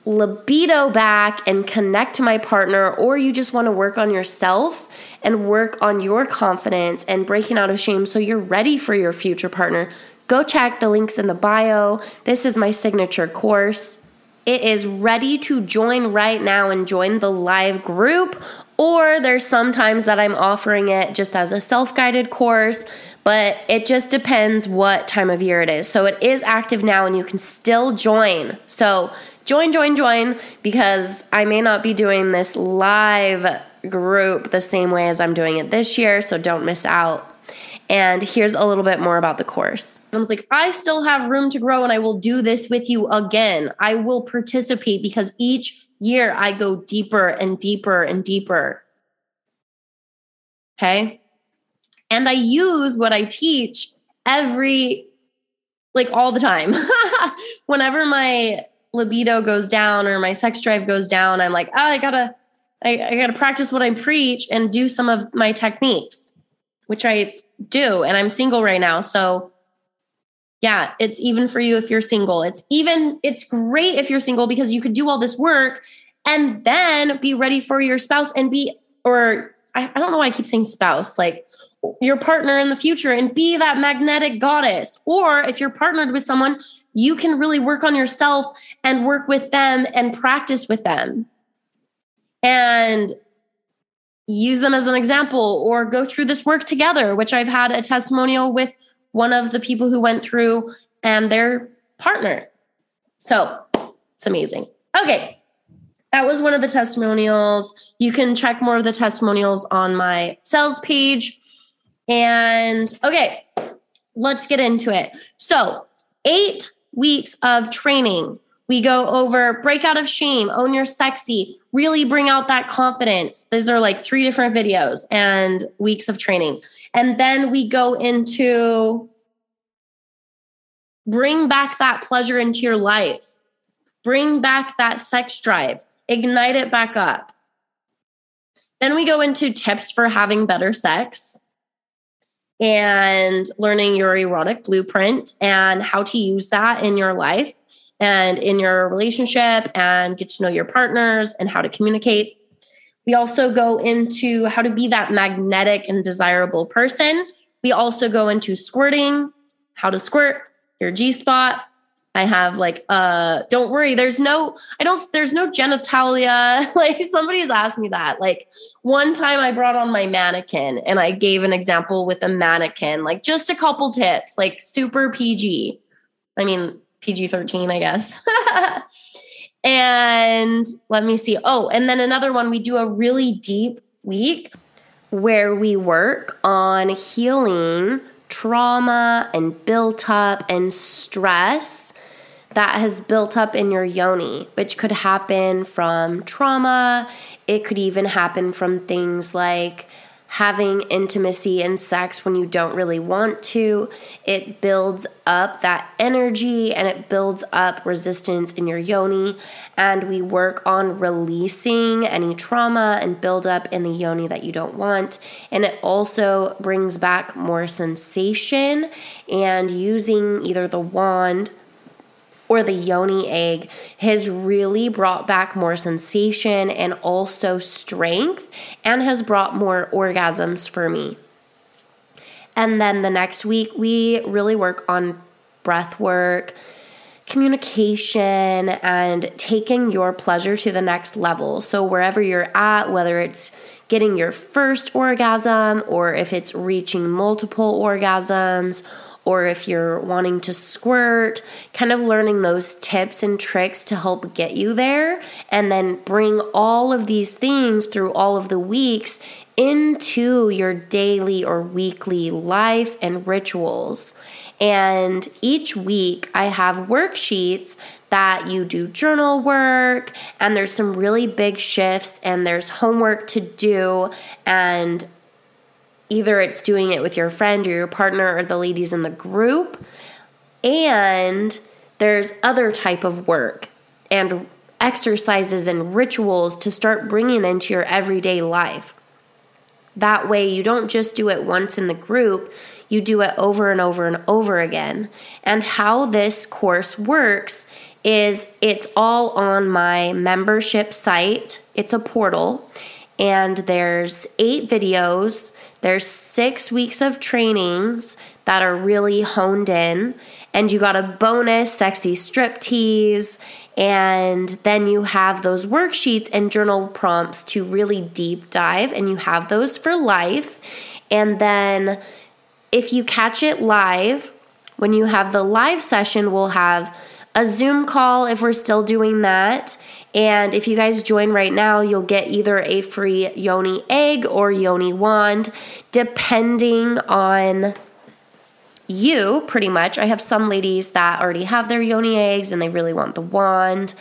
libido back and connect to my partner, or you just want to work on yourself and work on your confidence and breaking out of shame so you're ready for your future partner, go check the links in the bio. This is my signature course. It is ready to join right now and join the live group. Or there's sometimes that I'm offering it just as a self guided course, but it just depends what time of year it is. So it is active now and you can still join. So join, join, join because I may not be doing this live group the same way as I'm doing it this year. So don't miss out. And here's a little bit more about the course. I was like, I still have room to grow and I will do this with you again. I will participate because each year I go deeper and deeper and deeper. Okay. And I use what I teach every, like all the time. Whenever my libido goes down or my sex drive goes down, I'm like, oh, I gotta, I, I gotta practice what I preach and do some of my techniques, which I do. And I'm single right now. So yeah, it's even for you if you're single. It's even, it's great if you're single because you could do all this work and then be ready for your spouse and be, or I, I don't know why I keep saying spouse, like your partner in the future and be that magnetic goddess. Or if you're partnered with someone, you can really work on yourself and work with them and practice with them. And use them as an example or go through this work together, which I've had a testimonial with one of the people who went through and their partner. So it's amazing. Okay. That was one of the testimonials. You can check more of the testimonials on my sales page. And okay, let's get into it. So, eight weeks of training. We go over break out of shame, own your sexy, really bring out that confidence. These are like three different videos and weeks of training. And then we go into bring back that pleasure into your life, bring back that sex drive, ignite it back up. Then we go into tips for having better sex and learning your erotic blueprint and how to use that in your life and in your relationship and get to know your partners and how to communicate. We also go into how to be that magnetic and desirable person. We also go into squirting, how to squirt your G spot. I have like uh don't worry, there's no I don't there's no genitalia. like somebody's asked me that. Like one time I brought on my mannequin and I gave an example with a mannequin, like just a couple tips, like super PG. I mean, PG 13, I guess. and let me see. Oh, and then another one, we do a really deep week where we work on healing trauma and built up and stress that has built up in your yoni, which could happen from trauma. It could even happen from things like having intimacy and sex when you don't really want to. It builds up that energy and it builds up resistance in your yoni. And we work on releasing any trauma and buildup in the yoni that you don't want. And it also brings back more sensation and using either the wand or the yoni egg has really brought back more sensation and also strength and has brought more orgasms for me. And then the next week, we really work on breath work, communication, and taking your pleasure to the next level. So, wherever you're at, whether it's getting your first orgasm or if it's reaching multiple orgasms or if you're wanting to squirt, kind of learning those tips and tricks to help get you there, and then bring all of these things through all of the weeks into your daily or weekly life and rituals. And each week, I have worksheets that you do journal work, and there's some really big shifts, and there's homework to do, and either it's doing it with your friend or your partner or the ladies in the group. And there's other type of work and exercises and rituals to start bringing into your everyday life. That way you don't just do it once in the group you do it over and over and over again. And how this course works is it's all on my membership site. It's a portal. And there's eight videos there's six weeks of trainings that are really honed in, and you got a bonus sexy strip tease, and then you have those worksheets and journal prompts to really deep dive, and you have those for life. And then if you catch it live, when you have the live session, we'll have a Zoom call if we're still doing that. And if you guys join right now, you'll get either a free Yoni egg or Yoni wand, depending on you, pretty much. I have some ladies that already have their Yoni eggs and they really want the wand.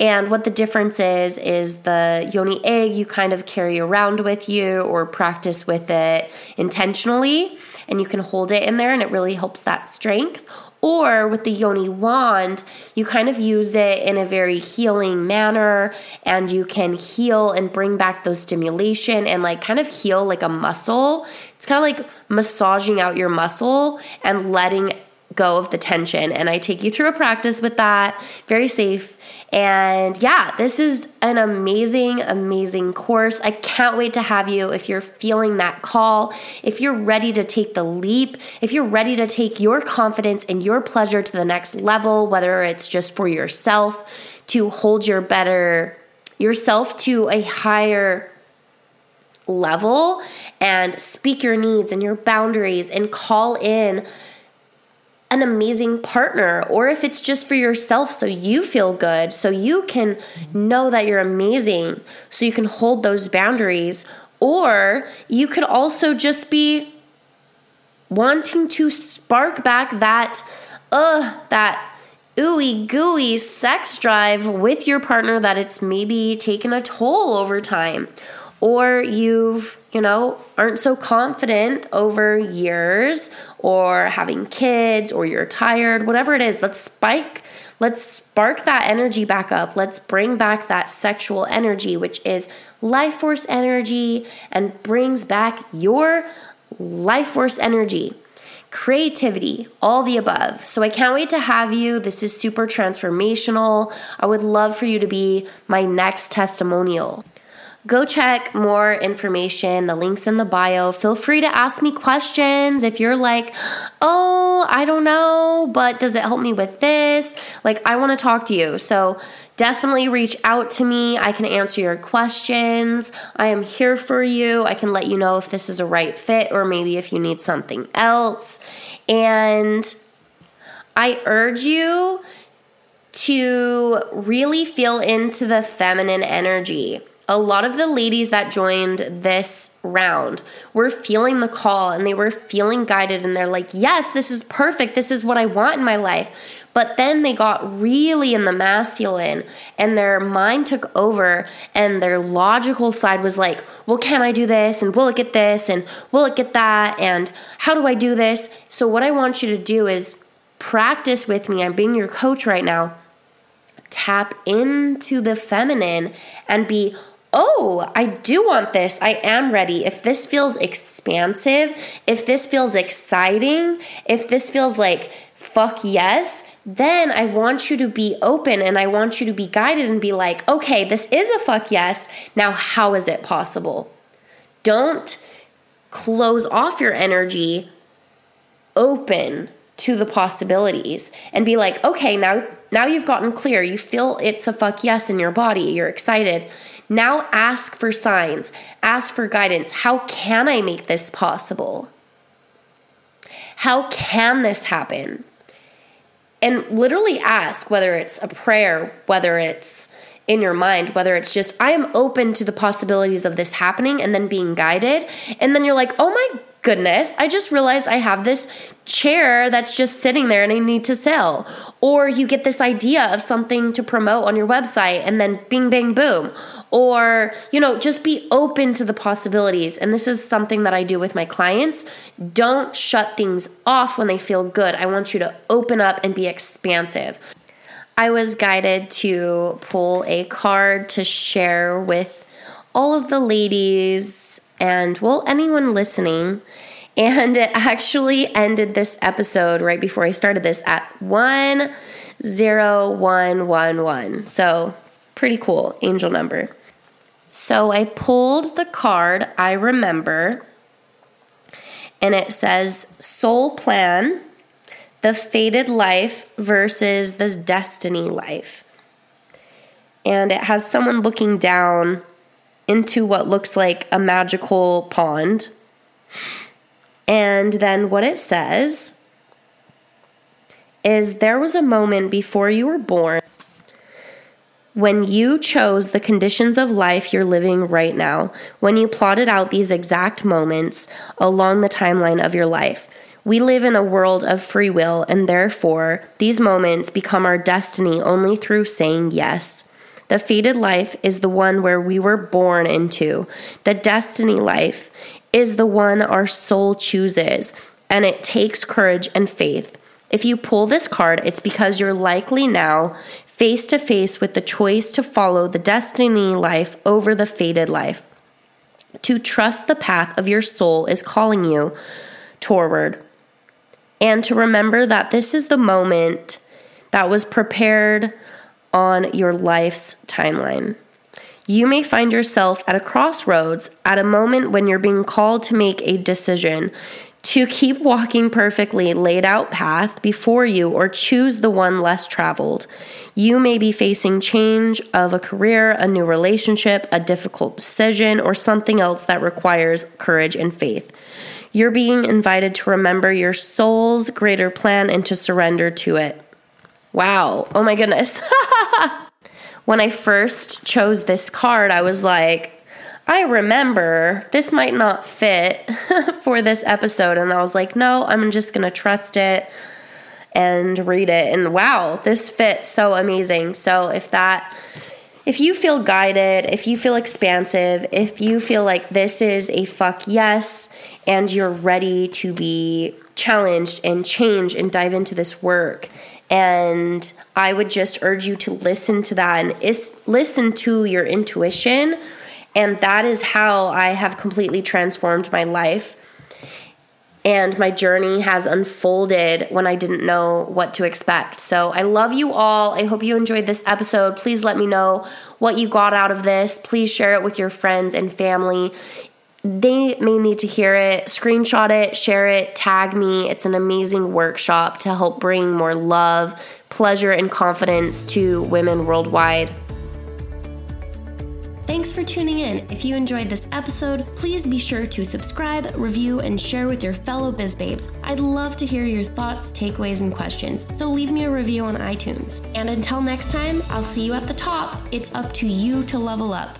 And what the difference is, is the yoni egg you kind of carry around with you or practice with it intentionally, and you can hold it in there and it really helps that strength. Or with the yoni wand, you kind of use it in a very healing manner and you can heal and bring back those stimulation and like kind of heal like a muscle. It's kind of like massaging out your muscle and letting go of the tension. And I take you through a practice with that, very safe. And yeah, this is an amazing, amazing course. I can't wait to have you if you're feeling that call, if you're ready to take the leap, if you're ready to take your confidence and your pleasure to the next level, whether it's just for yourself to hold your better yourself to a higher level and speak your needs and your boundaries and call in an amazing partner, or if it's just for yourself so you feel good, so you can know that you're amazing, so you can hold those boundaries, or you could also just be wanting to spark back that, uh, that ooey gooey sex drive with your partner that it's maybe taken a toll over time or you've, you know, aren't so confident over years or having kids or you're tired, whatever it is, let's spike, let's spark that energy back up. Let's bring back that sexual energy, which is life force energy and brings back your life force energy creativity, all the above. So I can't wait to have you. This is super transformational. I would love for you to be my next testimonial go check more information. The link's in the bio. Feel free to ask me questions if you're like, oh, I don't know, but does it help me with this? Like, I want to talk to you. So definitely reach out to me. I can answer your questions. I am here for you. I can let you know if this is a right fit or maybe if you need something else. And I urge you to really feel into the feminine energy a lot of the ladies that joined this round were feeling the call and they were feeling guided and they're like, yes, this is perfect. This is what I want in my life. But then they got really in the masculine and their mind took over and their logical side was like, well, can I do this? And will it get this? And will it get that? And how do I do this? So, what I want you to do is practice with me. I'm being your coach right now. Tap into the feminine and be oh, I do want this. I am ready. If this feels expansive, if this feels exciting, if this feels like fuck yes, then I want you to be open and I want you to be guided and be like, okay, this is a fuck yes. Now, how is it possible? Don't close off your energy, open to the possibilities and be like, okay, now now you've gotten clear. You feel it's a fuck yes in your body. You're excited. Now ask for signs, ask for guidance. How can I make this possible? How can this happen? And literally ask whether it's a prayer, whether it's in your mind, whether it's just, I am open to the possibilities of this happening and then being guided. And then you're like, oh my goodness, I just realized I have this chair that's just sitting there and I need to sell. Or you get this idea of something to promote on your website and then bing, bang, boom. Or, you know, just be open to the possibilities. And this is something that I do with my clients. Don't shut things off when they feel good. I want you to open up and be expansive. I was guided to pull a card to share with all of the ladies and well, anyone listening. And it actually ended this episode right before I started this at 10111. So, pretty cool angel number. So, I pulled the card I remember, and it says Soul Plan, the fated life versus the destiny life. And it has someone looking down into what looks like a magical pond. And then what it says is there was a moment before you were born when you chose the conditions of life you're living right now, when you plotted out these exact moments along the timeline of your life. We live in a world of free will, and therefore, these moments become our destiny only through saying yes. The fated life is the one where we were born into. The destiny life is the one our soul chooses, and it takes courage and faith. If you pull this card, it's because you're likely now face to face with the choice to follow the destiny life over the fated life. To trust the path of your soul is calling you toward. And to remember that this is the moment that was prepared on your life's timeline. You may find yourself at a crossroads at a moment when you're being called to make a decision to keep walking perfectly laid out path before you or choose the one less traveled. You may be facing change of a career, a new relationship, a difficult decision, or something else that requires courage and faith. You're being invited to remember your soul's greater plan and to surrender to it. Wow. Oh my goodness. when I first chose this card, I was like, I remember this might not fit for this episode. And I was like, no, I'm just going to trust it and read it. And wow, this fits so amazing. So if that. If you feel guided, if you feel expansive, if you feel like this is a fuck yes and you're ready to be challenged and change and dive into this work and I would just urge you to listen to that and is, listen to your intuition. And that is how I have completely transformed my life. And my journey has unfolded when I didn't know what to expect. So I love you all. I hope you enjoyed this episode. Please let me know what you got out of this. Please share it with your friends and family they may need to hear it, screenshot it, share it, tag me. It's an amazing workshop to help bring more love, pleasure, and confidence to women worldwide. Thanks for tuning in. If you enjoyed this episode, please be sure to subscribe, review, and share with your fellow biz babes. I'd love to hear your thoughts, takeaways, and questions, so leave me a review on iTunes. And until next time, I'll see you at the top. It's up to you to level up.